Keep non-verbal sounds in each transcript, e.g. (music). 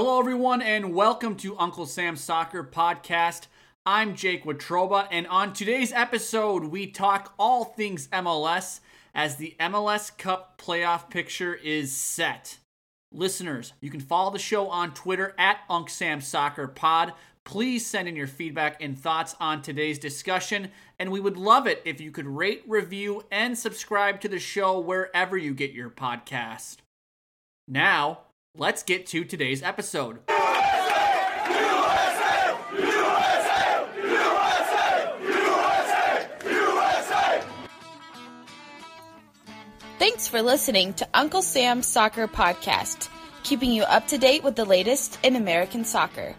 Hello, everyone, and welcome to Uncle Sam's Soccer Podcast. I'm Jake Watroba, and on today's episode, we talk all things MLS as the MLS Cup playoff picture is set. Listeners, you can follow the show on Twitter at Unc Sam Soccer Pod. Please send in your feedback and thoughts on today's discussion, and we would love it if you could rate, review, and subscribe to the show wherever you get your podcast. Now, let's get to today's episode. Thanks for listening to Uncle Sam's Soccer Podcast, keeping you up to date with the latest in American soccer.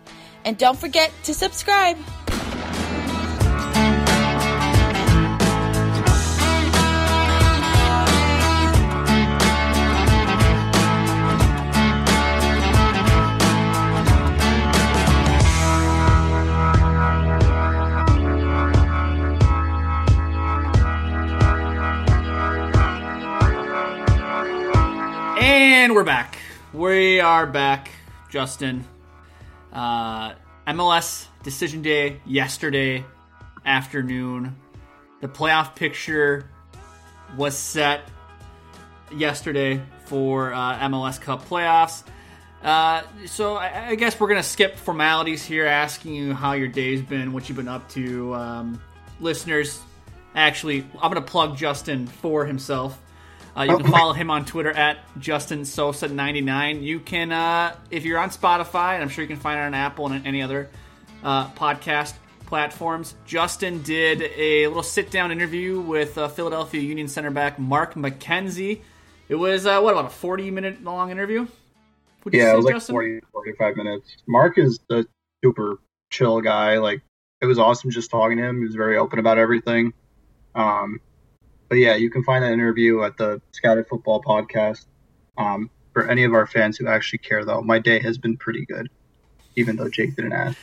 And don't forget to subscribe. We're back. We are back, Justin. Uh, MLS decision day yesterday afternoon. The playoff picture was set yesterday for uh, MLS Cup playoffs. Uh, so I, I, guess we're gonna skip formalities here, asking you how your day's been, what you've been up to. Um, listeners, actually, I'm gonna plug Justin for himself. Uh, you can follow him on Twitter at Justin Sosa99. You can, uh, if you're on Spotify, and I'm sure you can find it on Apple and any other uh, podcast platforms. Justin did a little sit down interview with uh, Philadelphia Union center back Mark McKenzie. It was, uh, what, about a 40 minute long interview? Yeah, it was like Justin? 40, 45 minutes. Mark is a super chill guy. Like, it was awesome just talking to him. He was very open about everything. Um, but yeah, you can find that interview at the Scouted Football Podcast. Um, for any of our fans who actually care, though, my day has been pretty good, even though Jake didn't ask.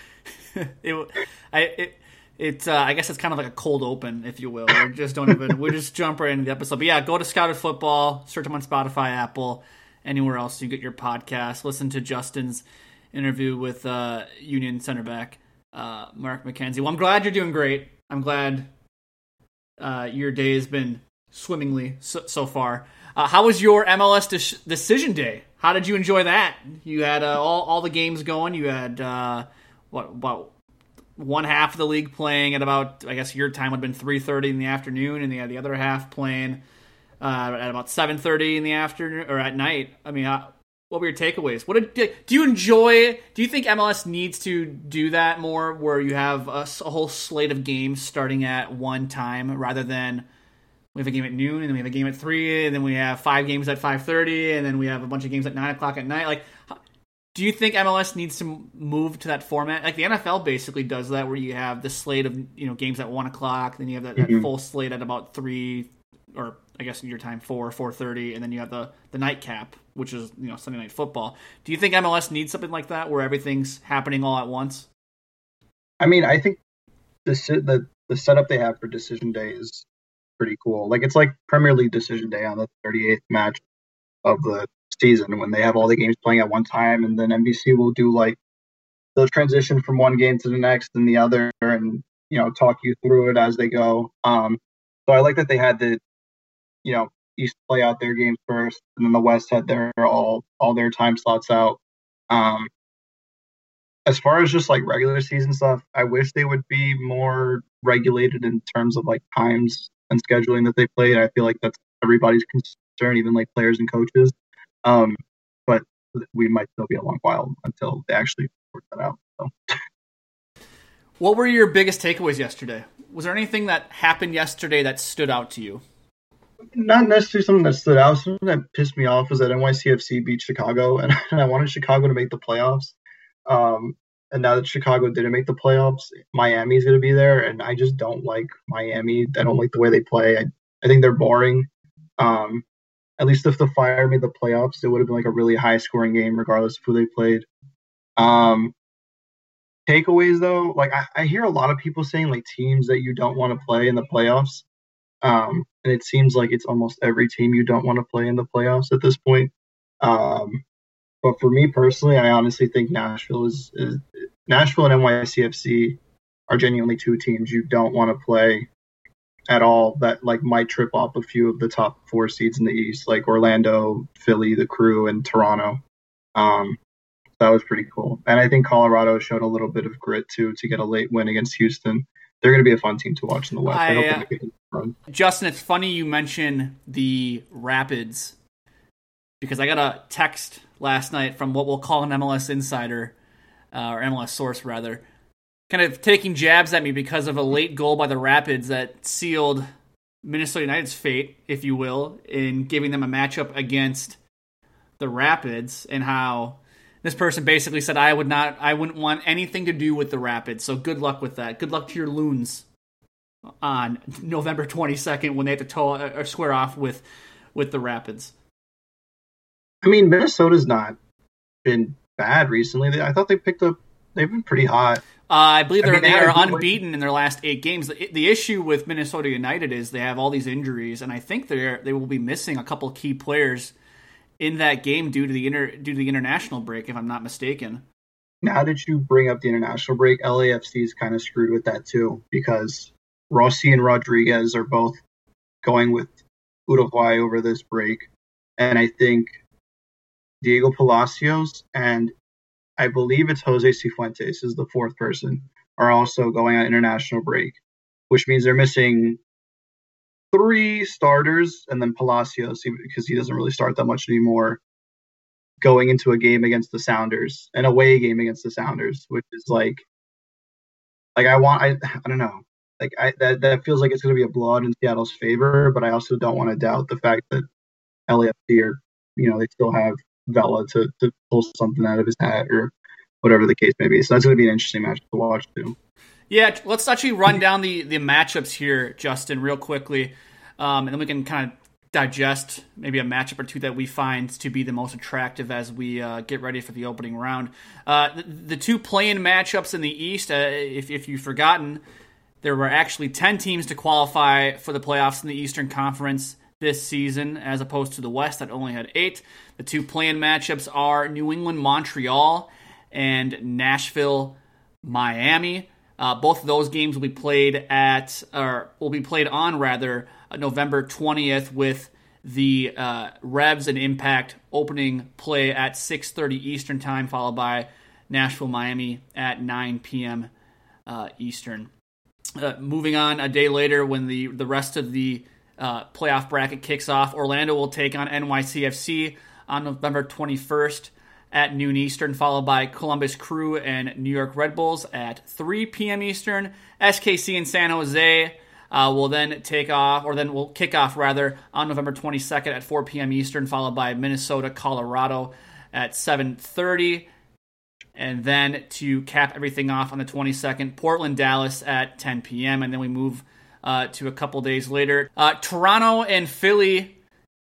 (laughs) it, I, it, it's, uh, I guess it's kind of like a cold open, if you will. We just don't even, we just jump right into the episode. But yeah, go to Scouted Football, search them on Spotify, Apple, anywhere else you get your podcast. Listen to Justin's interview with uh, Union center back uh, Mark McKenzie. Well, I'm glad you're doing great. I'm glad uh, your day has been swimmingly so, so far. Uh, how was your MLS de- decision day? How did you enjoy that? You had uh, all all the games going. You had uh, what about one half of the league playing at about I guess your time would have been three thirty in the afternoon, and you had the other half playing uh, at about seven thirty in the afternoon or at night. I mean, what were your takeaways? What did do you enjoy? Do you think MLS needs to do that more, where you have a, a whole slate of games starting at one time rather than we have a game at noon and then we have a game at three and then we have five games at five thirty and then we have a bunch of games at nine o'clock at night. Like, do you think MLS needs to move to that format? Like the NFL basically does that, where you have the slate of you know games at one o'clock, then you have that, mm-hmm. that full slate at about three or I guess in your time four four thirty, and then you have the the nightcap, which is you know Sunday night football. Do you think MLS needs something like that, where everything's happening all at once? I mean, I think the the the setup they have for decision day is pretty cool. Like it's like Premier League decision day on the 38th match of the season when they have all the games playing at one time, and then NBC will do like they'll transition from one game to the next and the other, and you know talk you through it as they go. Um, so I like that they had the you know East play out their games first, and then the West had their all all their time slots out. Um, as far as just like regular season stuff, I wish they would be more regulated in terms of like times and scheduling that they play. I feel like that's everybody's concern, even like players and coaches. Um, but we might still be a long while until they actually work that out. So. What were your biggest takeaways yesterday? Was there anything that happened yesterday that stood out to you? Not necessarily something that stood out. Something that pissed me off was that NYCFC beat Chicago, and, (laughs) and I wanted Chicago to make the playoffs. Um, and now that Chicago didn't make the playoffs, Miami's going to be there, and I just don't like Miami. I don't like the way they play. I, I think they're boring. Um, at least if the Fire made the playoffs, it would have been like a really high scoring game, regardless of who they played. Um, takeaways though, like I, I, hear a lot of people saying like teams that you don't want to play in the playoffs. Um, and it seems like it's almost every team you don't want to play in the playoffs at this point. Um, But for me personally, I honestly think Nashville is, is Nashville and NYCFC are genuinely two teams you don't want to play at all that like might trip off a few of the top four seeds in the East, like Orlando, Philly, the Crew, and Toronto. Um, that was pretty cool. And I think Colorado showed a little bit of grit too to get a late win against Houston. They're going to be a fun team to watch in the West. I, I uh, Justin, it's funny you mention the Rapids because I got a text last night from what we'll call an MLS insider uh, or MLS source rather, kind of taking jabs at me because of a late goal by the Rapids that sealed Minnesota United's fate, if you will, in giving them a matchup against the Rapids and how this person basically said I would not I wouldn't want anything to do with the Rapids. So good luck with that. Good luck to your loons on November 22nd when they have to toe, or uh, square off with with the Rapids. I mean, Minnesota's not been bad recently. I thought they picked up. They've been pretty hot. Uh, I believe they're, I mean, they, they are unbeaten in their last eight games. The, the, issue with Minnesota United is they have all these injuries, and I think they are they will be missing a couple key players in that game due to the inter, due to the international break, if I'm not mistaken. Now that you bring up the international break, LAFC is kind of screwed with that too because Rossi and Rodriguez are both going with Uruguay over this break, and I think Diego Palacios and I believe it's Jose Cifuentes is the fourth person are also going on international break, which means they're missing three starters and then Palacios because he doesn't really start that much anymore. Going into a game against the Sounders, an away game against the Sounders, which is like, like I want, I, I don't know, like I that that feels like it's going to be a blowout in Seattle's favor, but I also don't want to doubt the fact that LAFC are, you know, they still have Vela to to pull something out of his hat or whatever the case may be. So that's going to be an interesting match to watch too. Yeah, let's actually run down the the matchups here, Justin, real quickly, um, and then we can kind of digest maybe a matchup or two that we find to be the most attractive as we uh, get ready for the opening round. Uh, the, the, two playing matchups in the East, uh, if, if you've forgotten, there were actually 10 teams to qualify for the playoffs in the Eastern Conference this season, as opposed to the West that only had eight. The two playing matchups are New England Montreal and Nashville Miami. Uh, both of those games will be played at, or will be played on rather, uh, November 20th with the uh, Revs and Impact opening play at 6:30 Eastern time, followed by Nashville Miami at 9 p.m. Uh, Eastern. Uh, moving on a day later, when the the rest of the playoff bracket kicks off, Orlando will take on NYCFC on November 21st at noon Eastern, followed by Columbus Crew and New York Red Bulls at 3 p.m. Eastern. SKC and San Jose uh, will then take off, or then will kick off rather, on November 22nd at 4 p.m. Eastern, followed by Minnesota, Colorado at 7:30. And then to cap everything off on the 22nd, Portland, Dallas at 10 p.m. And then we move uh, to a couple days later. Uh, Toronto and Philly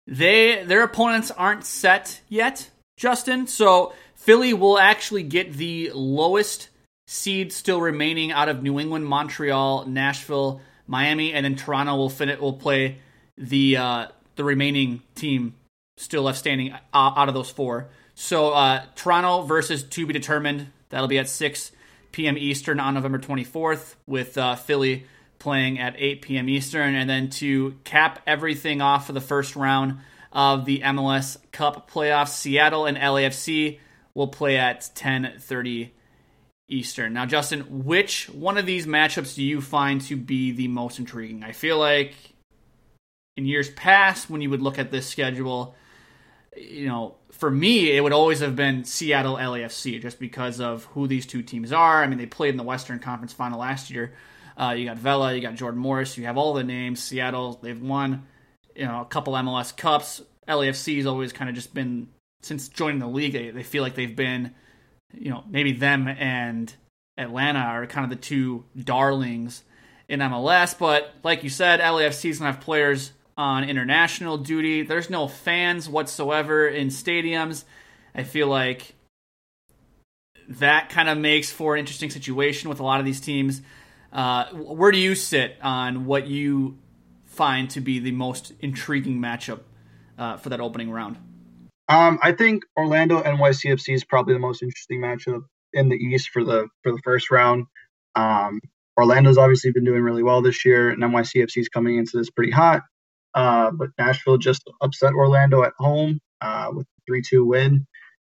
they their opponents aren't set yet, Justin. So Philly will actually get the lowest seed still remaining out of New England, Montreal, Nashville, Miami, and then Toronto will fin- will play the uh, the remaining team still left standing uh, out of those four. So uh, Toronto versus to be determined. That'll be at 6 p.m. Eastern on November 24th, with uh, Philly playing at 8 p.m. Eastern. And then to cap everything off for the first round of the MLS Cup playoffs, Seattle and LAFC will play at 10:30 Eastern. Now, Justin, which one of these matchups do you find to be the most intriguing? I feel like in years past, when you would look at this schedule, you know, for me, it would always have been Seattle LAFC just because of who these two teams are. I mean, they played in the Western Conference Final last year. Uh, you got Vela, you got Jordan Morris, you have all the names. Seattle, they've won, you know, a couple MLS Cups. LAFC has always kind of just been since joining the league. They, they feel like they've been, you know, maybe them and Atlanta are kind of the two darlings in MLS. But like you said, LAFC gonna have players on international duty. There's no fans whatsoever in stadiums. I feel like that kind of makes for an interesting situation with a lot of these teams. Uh, where do you sit on what you find to be the most intriguing matchup uh, for that opening round? Um, I think Orlando NYCFC is probably the most interesting matchup in the East for the for the first round. Um, Orlando's obviously been doing really well this year, and NYCFC is coming into this pretty hot. Uh, but Nashville just upset Orlando at home uh, with a 3 2 win.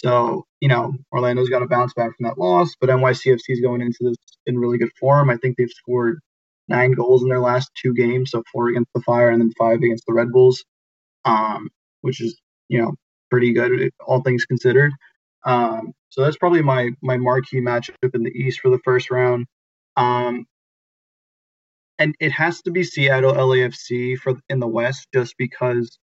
So, you know, Orlando's got to bounce back from that loss, but NYCFC is going into this in really good form. I think they've scored nine goals in their last two games, so four against the Fire and then five against the Red Bulls, um, which is, you know, pretty good, all things considered. Um, so that's probably my my marquee matchup in the East for the first round. Um, and it has to be Seattle LAFC for in the West just because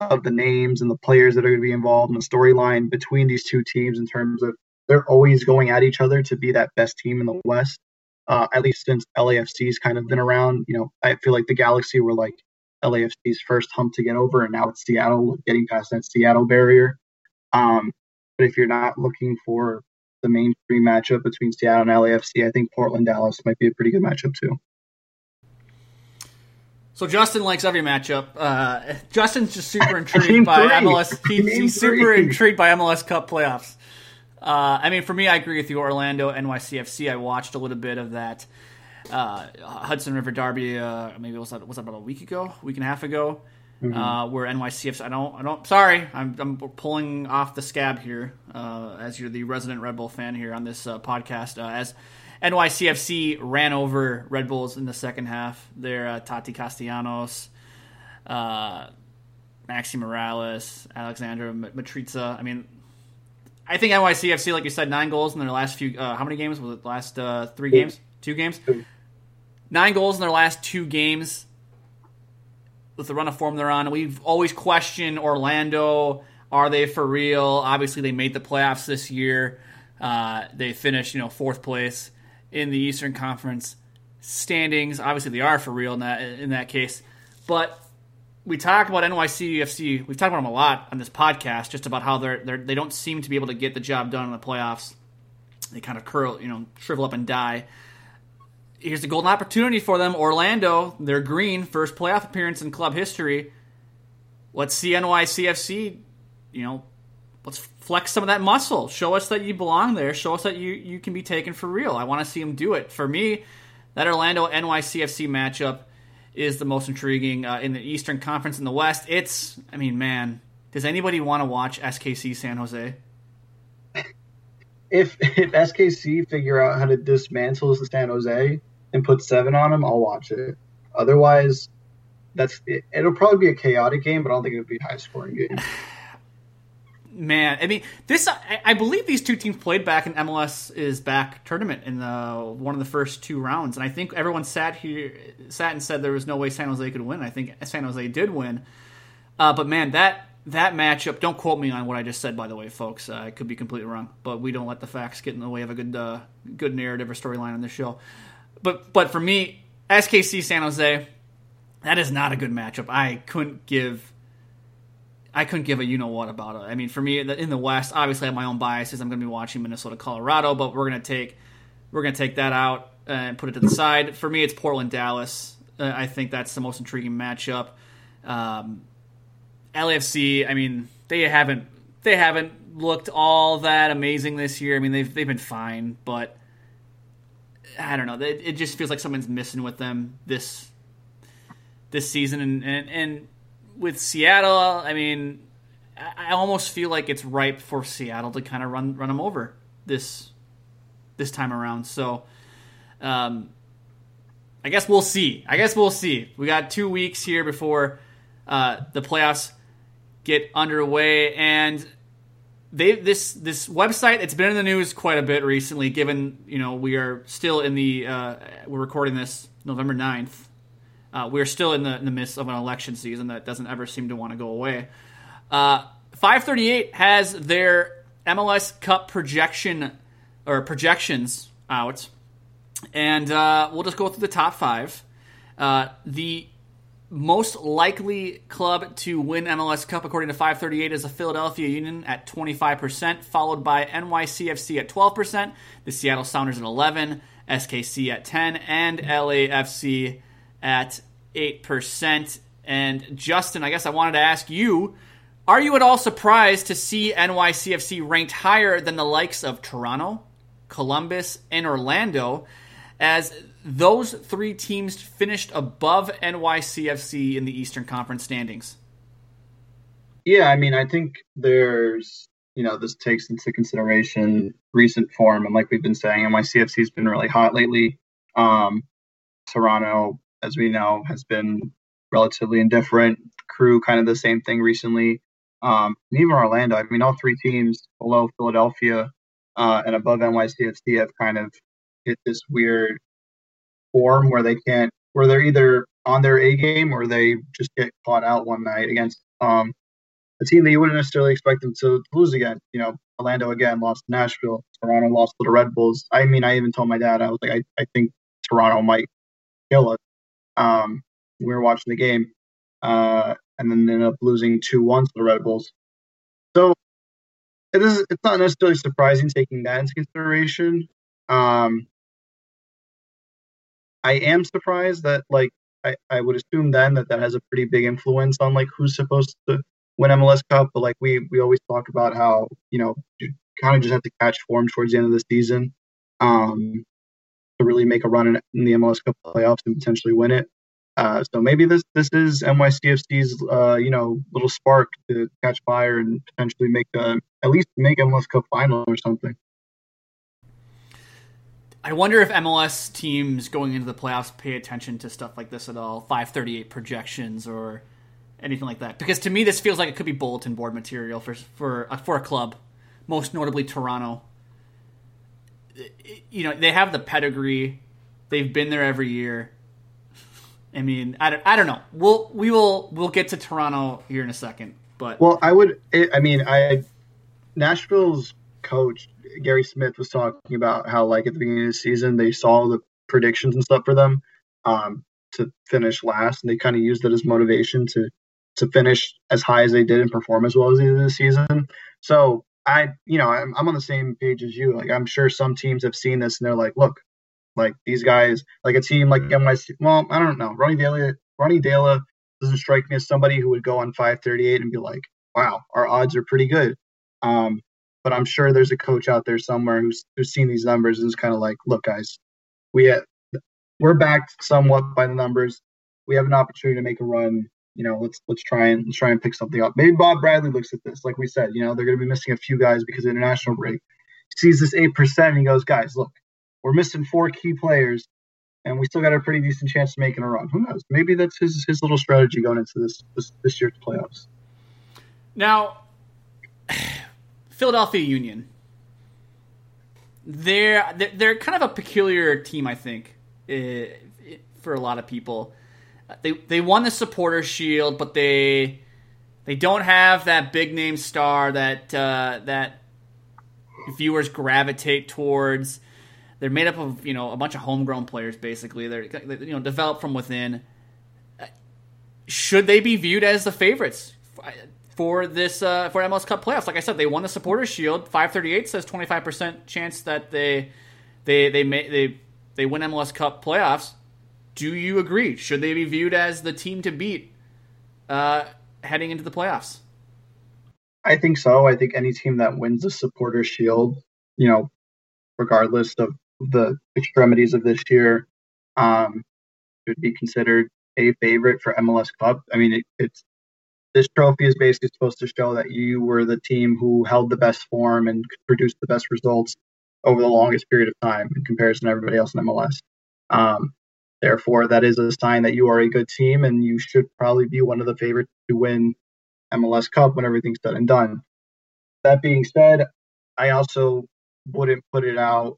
of the names and the players that are going to be involved in the storyline between these two teams in terms of they're always going at each other to be that best team in the West. Uh, at least since LAFC's kind of been around, you know, I feel like the Galaxy were like LAFC's first hump to get over, and now it's Seattle getting past that Seattle barrier. Um, but if you're not looking for the mainstream matchup between Seattle and LAFC, I think Portland Dallas might be a pretty good matchup too. So Justin likes every matchup. Uh, Justin's just super (laughs) intrigued by. MLS. He, he's super intrigued by MLS Cup playoffs. Uh, I mean, for me, I agree with you. Orlando, NYCFC. I watched a little bit of that uh, Hudson River Derby. Uh, maybe was that was that about a week ago, week and a half ago, mm-hmm. Uh, where NYCFC. I don't. I don't. Sorry, I'm, I'm pulling off the scab here. Uh, as you're the resident Red Bull fan here on this podcast, as NYCFC ran over Red Bulls in the second half. They're uh, Tati Castellanos, uh, Maxi Moralez, Alexandru Mitriță. I mean, I think NYCFC, like you said, nine goals in their last few. Uh, how many games was it? Last uh, three games, two games, nine goals in their last two games. With the run of form they're on, we've always questioned Orlando. Are they for real? Obviously, they made the playoffs this year. Uh, they finished, you know, fourth place in the Eastern Conference standings. Obviously, they are for real in that in that case. But we talk about NYCFC. We've talked about them a lot on this podcast, just about how they're, they're they don't seem to be able to get the job done in the playoffs. They kind of curl, you know, shrivel up and die. Here's a golden opportunity for them. Orlando, they're green, first playoff appearance in club history. Let's see NYCFC, you know, let's flex some of that muscle. Show us that you belong there. Show us that you, you can be taken for real. I want to see them do it. For me, that Orlando NYCFC matchup is the most intriguing uh, in the Eastern Conference in the West. It's, I mean, man, does anybody want to watch SKC San Jose? If, if SKC figure out how to dismantle San Jose and put seven on them, I'll watch it. Otherwise, that's it, it'll probably be a chaotic game, but I don't think it'll be a high scoring game. (sighs) (laughs) man, I mean, this I, I, believe these two teams played back in MLS is back tournament in the one of the first two rounds, and I think everyone sat here sat and said there was no way San Jose could win. I think San Jose did win, uh, but man, that that matchup. Don't quote me on what I just said, by the way, folks. Uh, I could be completely wrong, but we don't let the facts get in the way of a good uh, good narrative or storyline on this show. But but for me, SKC San Jose, that is not a good matchup. I couldn't give I couldn't give a you know what about it. I mean, for me in the West, obviously I have my own biases. I'm going to be watching Minnesota, Colorado, but we're going to take we're going to take that out and put it to the side. For me, it's Portland, Dallas. Uh, I think that's the most intriguing matchup. Um, LAFC, I mean, they haven't they haven't looked all that amazing this year. I mean, they've they've been fine, but I don't know. It, it just feels like something's missing with them this this season, and and, and with Seattle, I mean, I almost feel like it's ripe for Seattle to kind of run run them over this this time around. So, um, I guess we'll see. I guess we'll see. We got two weeks here before uh, the playoffs get underway, and they this this website it's been in the news quite a bit recently. Given you know we are still in the uh, we're recording this November 9th uh, we're still in the, in the midst of an election season that doesn't ever seem to want to go away. Uh, 538 has their MLS Cup projection or projections out, and uh, we'll just go through the top five. Uh, the most likely club to win MLS Cup, according to 538, is the Philadelphia Union at 25%, followed by NYCFC at 12%, the Seattle Sounders at 11, SKC at 10, and LAFC at 8%. And Justin, I guess I wanted to ask you Are you at all surprised to see NYCFC ranked higher than the likes of Toronto, Columbus, and Orlando, as those three teams finished above NYCFC in the Eastern Conference standings? Yeah, I mean, I think there's, you know, this takes into consideration recent form. And like we've been saying, NYCFC has been really hot lately. Um, Toronto, as we know, has been relatively indifferent. Crew, kind of the same thing recently. Um, even Orlando, I mean, all three teams below Philadelphia uh, and above NYCFC have kind of hit this weird form where they can't, where they're either on their A game or they just get caught out one night against um, a team that you wouldn't necessarily expect them to lose again. You know, Orlando again lost to Nashville. Toronto lost to the Red Bulls. I mean, I even told my dad, I was like, I, I think Toronto might kill us. Um, we were watching the game, uh, and then ended up losing two one to the Red Bulls. So it is. It's not necessarily surprising taking that into consideration. Um, I am surprised that like I, I would assume then that that has a pretty big influence on like who's supposed to win MLS Cup. But like we we always talk about how you know you kind of just have to catch form towards the end of the season um, really make a run in, the MLS Cup playoffs and potentially win it. Uh, so maybe this this is NYCFC's uh, you know little spark to catch fire and potentially make a, at least make MLS Cup final or something. I wonder if MLS teams going into the playoffs pay attention to stuff like this at all, 538 projections or anything like that. Because to me, this feels like it could be bulletin board material for for uh, for a club, most notably Toronto. You know, they have the pedigree; they've been there every year. I mean, I don't, I don't know. We'll we will we'll get to Toronto here in a second, but well, I would. I mean, I Nashville's coach Gary Smith was talking about how like at the beginning of the season they saw the predictions and stuff for them um, to finish last, and they kind of used it as motivation to to finish as high as they did and perform as well as they did this season. So I, you know, I'm, I'm on the same page as you. Like I'm sure some teams have seen this and they're like, look, like these guys, like a team like NYC. Well, I don't know. Ronnie Deila, Ronnie Deila doesn't strike me as somebody who would go on 538 and be like, wow, our odds are pretty good. Um, but I'm sure there's a coach out there somewhere who's who's seen these numbers and is kind of like, look, guys, we we're backed somewhat by the numbers. We have an opportunity to make a run. You know, let's let's try and let's try and pick something up. Maybe Bob Bradley looks at this, like we said. You know, they're going to be missing a few guys because of international break. He Sees this eight percent and he goes, guys, look, we're missing four key players, and we still got a pretty decent chance of making a run. Who knows? Maybe that's his his little strategy going into this this, this year's playoffs. Now, Philadelphia Union. They're they're kind of a peculiar team, I think, eh, for a lot of people. They they won the Supporter Shield, but they they don't have that big name star that uh, that viewers gravitate towards. They're made up of you know a bunch of homegrown players, basically. They're you know developed from within. Should they be viewed as the favorites? for this uh, for MLS Cup playoffs. Like I said, they won the Supporters Shield. Five thirty eight says twenty five percent chance that they they they may they they win MLS Cup playoffs. Do you agree? Should they be viewed as the team to beat uh, heading into the playoffs? I think so. I think any team that wins the Supporters Shield, you know, regardless of the extremities of this year, um, should be considered a favorite for MLS Cup. I mean, it, it's this trophy is basically supposed to show that you were the team who held the best form and produced the best results over the longest period of time in comparison to everybody else in MLS. Um, therefore, that is a sign that you are a good team and you should probably be one of the favorites to win MLS Cup when everything's done and done. That being said, I also wouldn't put it out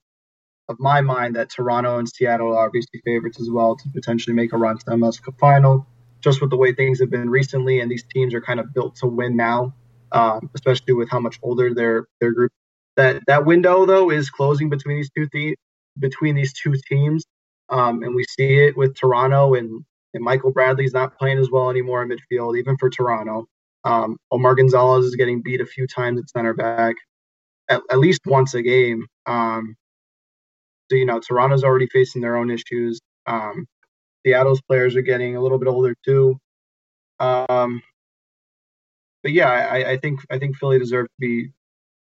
of my mind that Toronto and Seattle are obviously favorites as well to potentially make a run to the MLS Cup final just with the way things have been recently, and these teams are kind of built to win now, um, especially with how much older their their group. That that window though is closing between these two the- between these two teams, um, and we see it with Toronto and and Michael Bradley's not playing as well anymore in midfield, even for Toronto. Um, Omar Gonzalez is getting beat a few times at center back, at, at least once a game. Um, so you know Toronto's already facing their own issues. Um, Seattle's players are getting a little bit older too. Um, but yeah, I, I think I think Philly deserves to be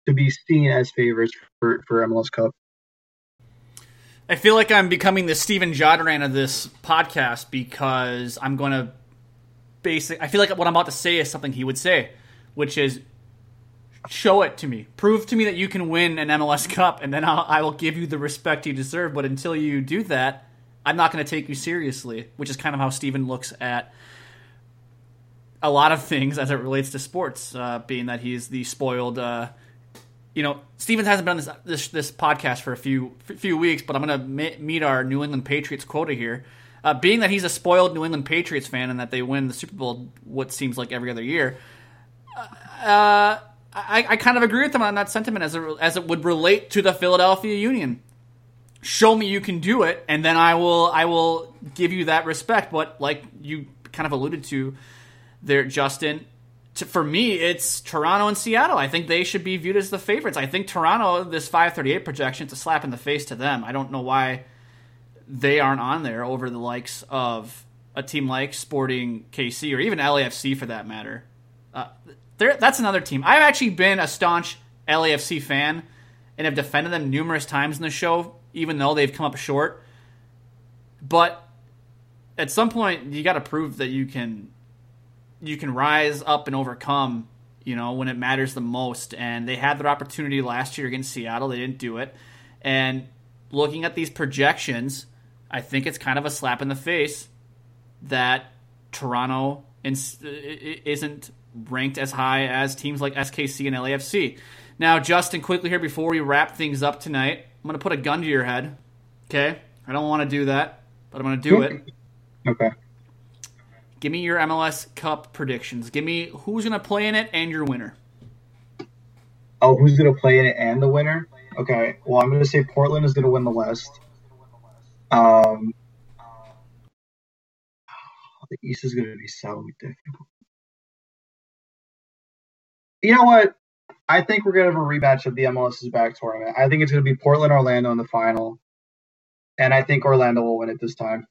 to be seen as favorites for for MLS Cup. I feel like I'm becoming the Steven Jodran of this podcast because I'm going to basic. I feel like what I'm about to say is something he would say, which is show it to me. Prove to me that you can win an MLS Cup, and then I'll, I will give you the respect you deserve. But until you do that, I'm not going to take you seriously, which is kind of how Steven looks at a lot of things as it relates to sports, uh, being that he's the spoiled. Uh, you know, Stevens hasn't been on this, this, this podcast for a few few weeks, but I'm going to meet our New England Patriots quota here. Uh, being that he's a spoiled New England Patriots fan and that they win the Super Bowl what seems like every other year, uh, I, I kind of agree with him on that sentiment as it, as it would relate to the Philadelphia Union. Show me you can do it, and then I will I will give you that respect. But like you kind of alluded to there, Justin, to, for me, it's Toronto and Seattle. I think they should be viewed as the favorites. I think Toronto, this 538 projection, it's a slap in the face to them. I don't know why they aren't on there over the likes of a team like Sporting KC or even LAFC for that matter. Uh, that's another team. I've actually been a staunch LAFC fan and have defended them numerous times in the show, even though they've come up short. But at some point, you got to prove that you can you can rise up and overcome. You know when it matters the most, and they had their opportunity last year against Seattle. They didn't do it, and looking at these projections, I think it's kind of a slap in the face that Toronto isn't ranked as high as teams like SKC and LAFC. Now, Justin, quickly here before we wrap things up tonight, I'm going to put a gun to your head. Okay? I don't want to do that, but I'm going to do it. Okay. Give me your MLS Cup predictions. Give me who's going to play in it and your winner. Oh, who's going to play in it and the winner? Okay. Well, I'm going to say Portland is going to win the West. Um, the East is going to be so difficult. You know what? I think we're going to have a rematch of the MLS's back tournament. I think it's going to be Portland Orlando in the final, and I think Orlando will win it this time.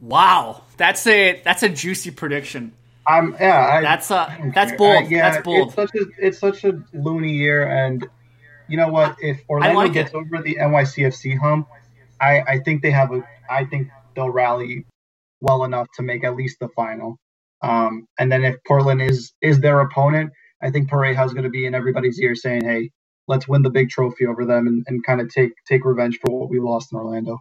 Wow, that's a that's a juicy prediction. Um, yeah, I, that's uh, that's bold. I, yeah, that's bold. It's such a it's such a loony year, and you know what? If Orlando like gets it. over the NYCFC hump, I I think they have a I think they'll rally well enough to make at least the final. Um, and then if Portland is is their opponent, I think Pareja is going to be in everybody's ear saying, "Hey, let's win the big trophy over them and, and kind of take take revenge for what we lost in Orlando."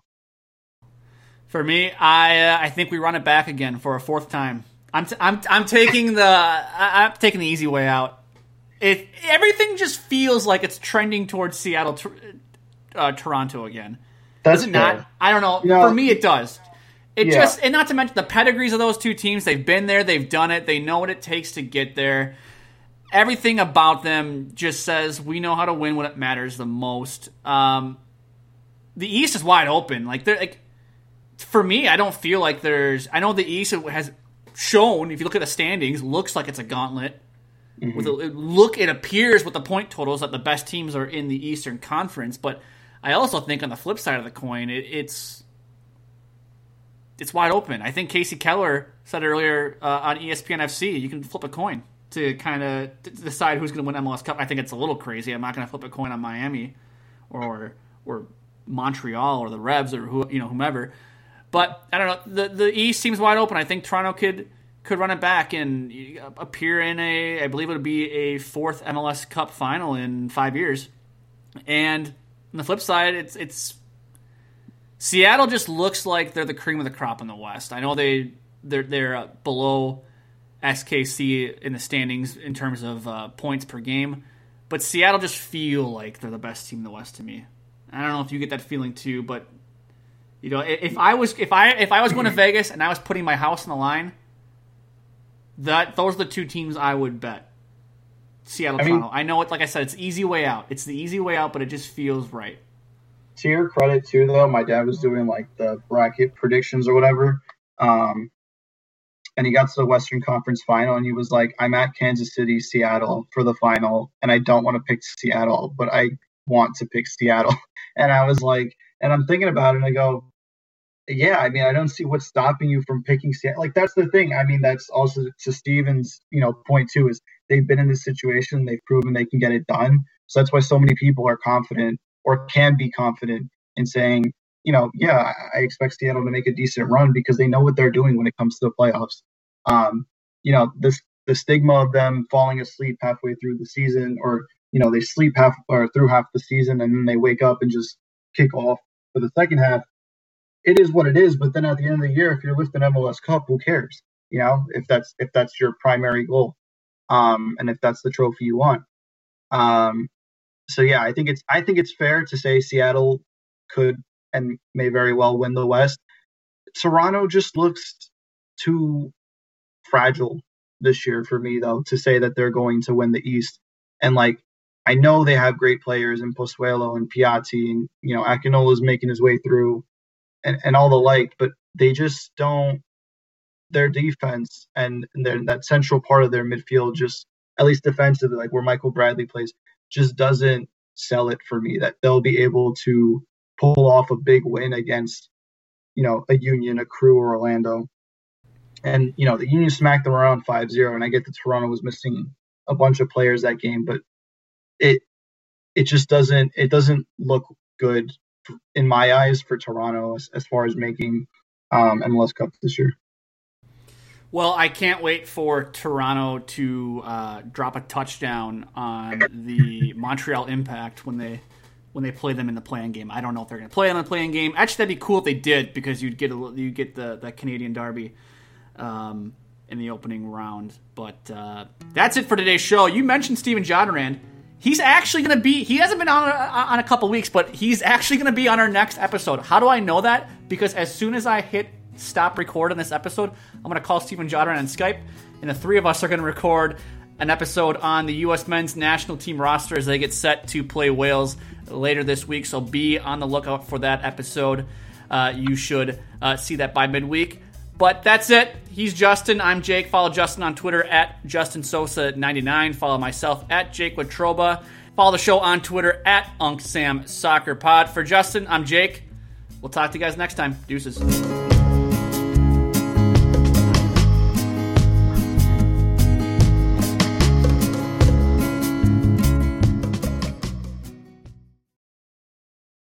For me, I uh, I think we run it back again for a fourth time. I'm t- I'm I'm taking the I, am taking the easy way out. It everything just feels like it's trending towards Seattle, uh, Toronto again. That's does it fair. not? I don't know. You know. For me, it does. It yeah. just and not to mention the pedigrees of those two teams. They've been there, they've done it, they know what it takes to get there. Everything about them just says we know how to win when it matters the most. Um, the East is wide open. Like they're like for me, I don't feel like there's. I know the East has shown, if you look at the standings, looks like it's a gauntlet. Mm-hmm. With a, look, it appears with the point totals that the best teams are in the Eastern Conference. But I also think on the flip side of the coin, it, it's it's wide open. I think Kasey Keller said earlier uh, on ESPN FC, you can flip a coin to kind of decide who's going to win MLS Cup. I think it's a little crazy. I'm not going to flip a coin on Miami or or Montreal or the Revs or who you know whomever. But I don't know. The the East seems wide open. I think Toronto could could run it back and appear in a I believe it would be a fourth MLS Cup final in five years. And on the flip side, it's it's Seattle just looks like they're the cream of the crop in the West. I know they they're they're uh, below SKC in the standings in terms of uh, points per game, but Seattle just feel like they're the best team in the West to me. I don't know if you get that feeling too, but you know, if I was if I if I was going to (clears throat) Vegas and I was putting my house on the line, that those are the two teams I would bet. Seattle, I Toronto. Mean, I know it. Like I said, it's easy way out. It's the easy way out, but it just feels right to your credit too, though, my dad was doing like the bracket predictions or whatever. Um, and he got to the Western Conference final and he was like, I'm at Kansas City, Seattle for the final, and I don't want to pick Seattle, but I want to pick Seattle. (laughs) And I was like, and I'm thinking about it and I go, yeah, I mean, I don't see what's stopping you from picking Seattle. Like that's the thing. I mean, that's also to Steven's, you know, point too is they've been in this situation, they've proven they can get it done. So that's why so many people are confident or can be confident in saying, you know, yeah, I expect Seattle to make a decent run because they know what they're doing when it comes to the playoffs. Um, you know, this the stigma of them falling asleep halfway through the season, or you know, they sleep half or through half the season and then they wake up and just kick off for the second half. It is what it is. But then at the end of the year, if you're lifting MLS Cup, who cares? You know, if that's if that's your primary goal, um, and if that's the trophy you want. Um, so yeah, I think it's I think it's fair to say Seattle could and may very well win the West. Toronto just looks too fragile this year for me though to say that they're going to win the East. And like I know they have great players in Pozuelo and Piatti and you know Akinola is making his way through and, and all the like, but they just don't their defense and their that central part of their midfield just at least defensively, like where Michael Bradley plays, just doesn't sell it for me that they'll be able to pull off a big win against, you know, a Union, a Crew, or Orlando. And, you know, the Union smacked them around 5 0, and I get that Toronto was missing a bunch of players that game, but it it just doesn't it doesn't look good in my eyes for Toronto as, as far as making um, MLS Cup this year. Well, I can't wait for Toronto to uh, drop a touchdown on the (laughs) Montreal Impact when they when they play them in the playing game. I don't know if they're going to play in the playing game. Actually, that'd be cool if they did because you'd get a, you get the the Canadian Derby um, in the opening round. But uh, that's it for today's show. You mentioned Steven Jodorand. He's actually going to be. He hasn't been on a, on a couple weeks, but he's actually going to be on our next episode. How do I know that? Because as soon as I hit stop recording this episode, I'm going to call Steven Jodorand on Skype, and the three of us are going to record an episode on the U.S. men's national team roster as they get set to play Wales later this week. So be on the lookout for that episode. Uh, you should uh, see that by midweek. But that's it. He's Justin. I'm Jake. Follow Justin on Twitter at Justin Sosa99. Follow myself at Jake Watroba. Follow the show on Twitter at Unc Sam Soccer Pod. For Justin, I'm Jake. We'll talk to you guys next time. Deuces.